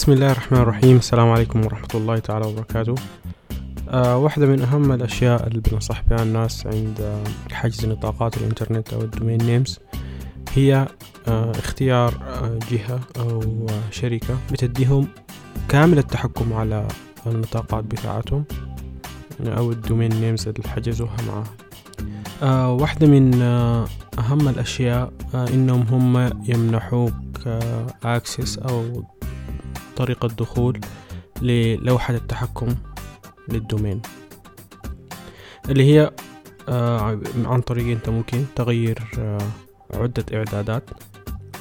بسم الله الرحمن الرحيم. السلام عليكم ورحمة الله تعالى وبركاته. آه واحدة من أهم الأشياء اللي بنصح بها الناس عند آه، حجز نطاقات الإنترنت أو ال domain names هي آه اختيار آه جهة أو آه شركة بتديهم كامل التحكم على النطاقات بتاعتهم أو ال domain names اللي حجزوها معاه آه واحدة من أهم الأشياء آه إنهم هم يمنحوك access أو طريقة دخول للوحة التحكم لل domain اللي هي آه عن طريق أنت ممكن تغير آه عدة إعدادات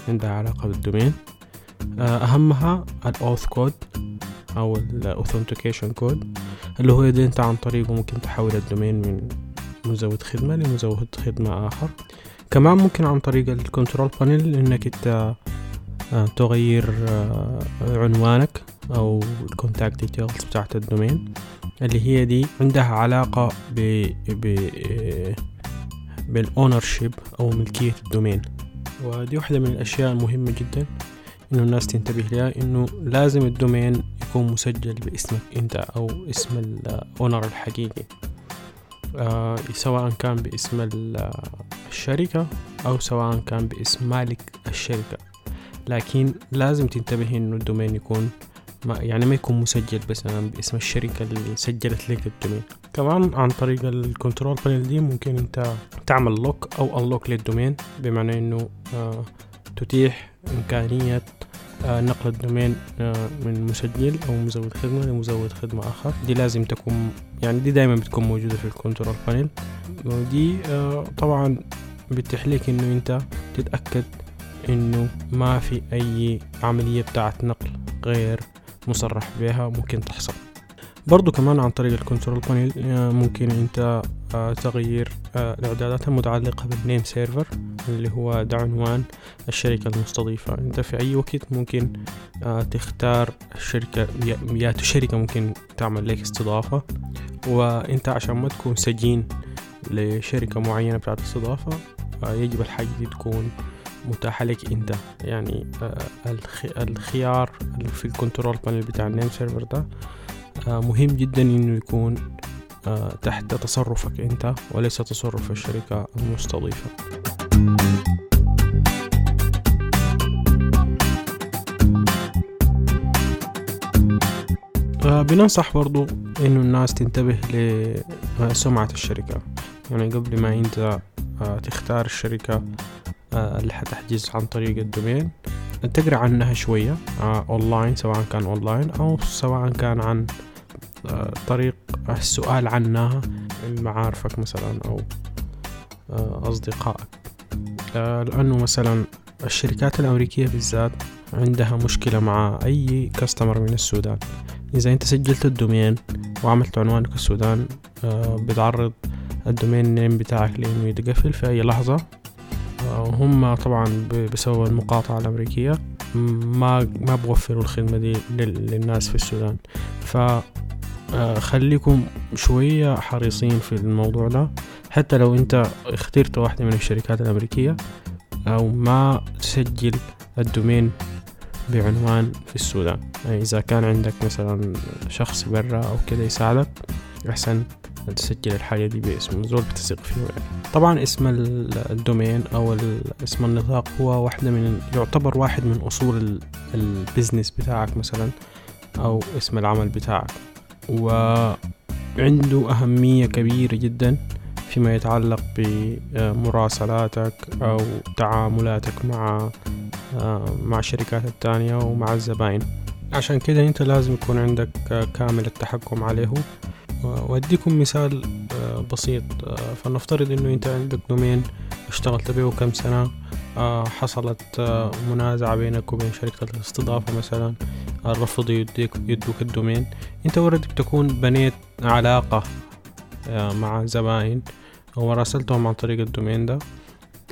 عندها علاقة بال domain. آه أهمها ال auth code أو ال authentication code اللي هو اللي أنت عن طريقه ممكن تحول ال domain من مزود خدمة لمزود خدمة آخر. كمان ممكن عن طريق ال control panel إنك أنت تغير عنوانك أو ال contact details بتاعت ال domain اللي هي دي عندها علاقة ب ب بال ownership أو ملكية ال domain ودي واحدة من الأشياء المهمة جدا إنه الناس تنتبه لها إنه لازم ال domain يكون مسجل باسمك أنت أو اسم ال owner الحقيقي. آه سواء كان باسم الشركة أو سواء كان باسم مالك الشركة. لكن لازم تنتبه إنه ال domain يكون ما يعني ما يكون مسجل مثلا باسم الشركة اللي سجلت لك ال domain. كمان عن طريق ال control panel دي ممكن أنت تعمل lock أو unlock لل domain بمعنى إنه آه تتيح إمكانية آه نقل ال domain آه من مسجل أو مزود خدمة لمزود خدمة آخر. دي لازم تكون يعني دي دايما بتكون موجودة في ال control panel. ودي آه طبعا بتتيح لك إنه أنت تتأكد إنه ما في أي عملية بتاعت نقل غير مصرح بها ممكن تحصل. برضو كمان عن طريق ال control panel ممكن أنت تغيير الإعدادات المتعلقة بال name server اللي هو ده عنوان الشركة المستضيفة. أنت في أي وقت ممكن تختار الشركة يا شركة ممكن تعمل لك استضافة. وأنت عشان ما تكون سجين لشركة معينة بتاعت استضافة يجب الحاجة دي تكون متاحة لك أنت. يعني الخيار في ال control panel بتاع ال name server ده مهم جدا إنه يكون تحت تصرفك أنت وليس تصرف الشركة المستضيفة. بننصح برضو إنه الناس تنتبه لسمعة الشركة. يعني قبل ما أنت تختار الشركة اللي حتحجز عن طريق ال domain. تقرا عنها شوية اونلاين سواء كان اونلاين أو سواء كان عن طريق السؤال عنها من معارفك مثلا أو أصدقائك. لأنه مثلا الشركات الأمريكية بالذات عندها مشكلة مع أي customer من السودان. إذا أنت سجلت ال domain وعملت عنوانك السودان بتعرض ال domain name بتاعك لأنه يتقفل في أي لحظة. هم طبعا بسبب المقاطعة الأمريكية ما ما بوفروا الخدمة دي للناس في السودان. ف خليكم شوية حريصين في الموضوع ده. حتى لو أنت اخترت واحدة من الشركات الأمريكية أو ما تسجل ال domain بعنوان في السودان. يعني إذا كان عندك مثلا شخص برا أو كده يساعدك أحسن. تسجل الحاجة دي باسم زول بتثق فيه. يعني. طبعا اسم ال domain أو اسم النطاق هو واحدة من يعتبر واحد من أصول ال business بتاعك مثلا أو اسم العمل بتاعك. وعنده أهمية كبيرة جدا فيما يتعلق بمراسلاتك أو تعاملاتك مع مع الشركات التانية ومع الزباين. عشان كده أنت لازم يكون عندك كامل التحكم عليه. وأديكم مثال بسيط. فلنفترض إنه أنت عندك دومين اشتغلت به كم سنة حصلت منازعة بينك وبين شركة الاستضافة مثلا رفضوا يديك يدوك الدومين. أنت ورد بتكون بنيت علاقة مع زباين وراسلتهم عن طريق ال domain ده.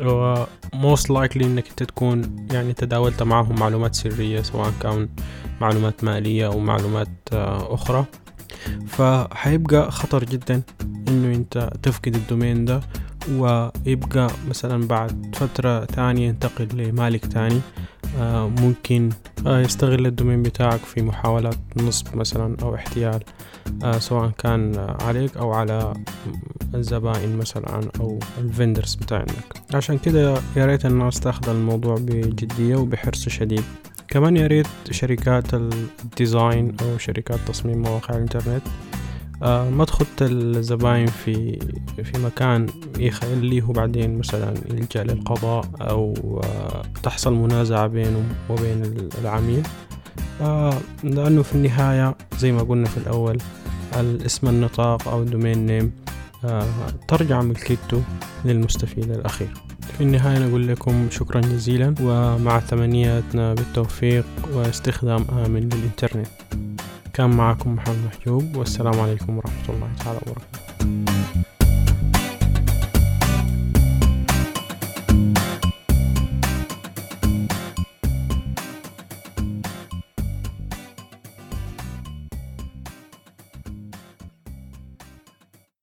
و most likely إنك أنت تكون يعني تداولت معهم معلومات سرية سواء كان معلومات مالية أو معلومات أخرى. فحيبقى خطر جدا إنه أنت تفقد ال domain ده ويبقى مثلا بعد فترة تانية ينتقل لمالك تاني. آه، ممكن آه، يستغل ال domain بتاعك في محاولات نصب مثلا أو احتيال آه، سواء كان عليك أو على الزبائن مثلا أو ال vendors بتاعك. عشان كده يا ريت الناس تاخذ الموضوع بجدية وبحرص شديد. كمان يا ريت شركات ال design أو شركات تصميم مواقع الإنترنت آه ما تخت الزباين في في مكان يخليه بعدين مثلا يلجأ للقضاء أو آه تحصل منازعة بينه وبين العميل. آه لأنه في النهاية زي ما قلنا في الأول الاسم النطاق أو الدومين نيم ترجع ملكيته للمستفيد الأخير. في النهاية نقول لكم شكرا جزيلا ومع تمنياتنا بالتوفيق واستخدام آمن للإنترنت. كان معكم محمد محجوب والسلام عليكم ورحمة الله تعالى وبركاته.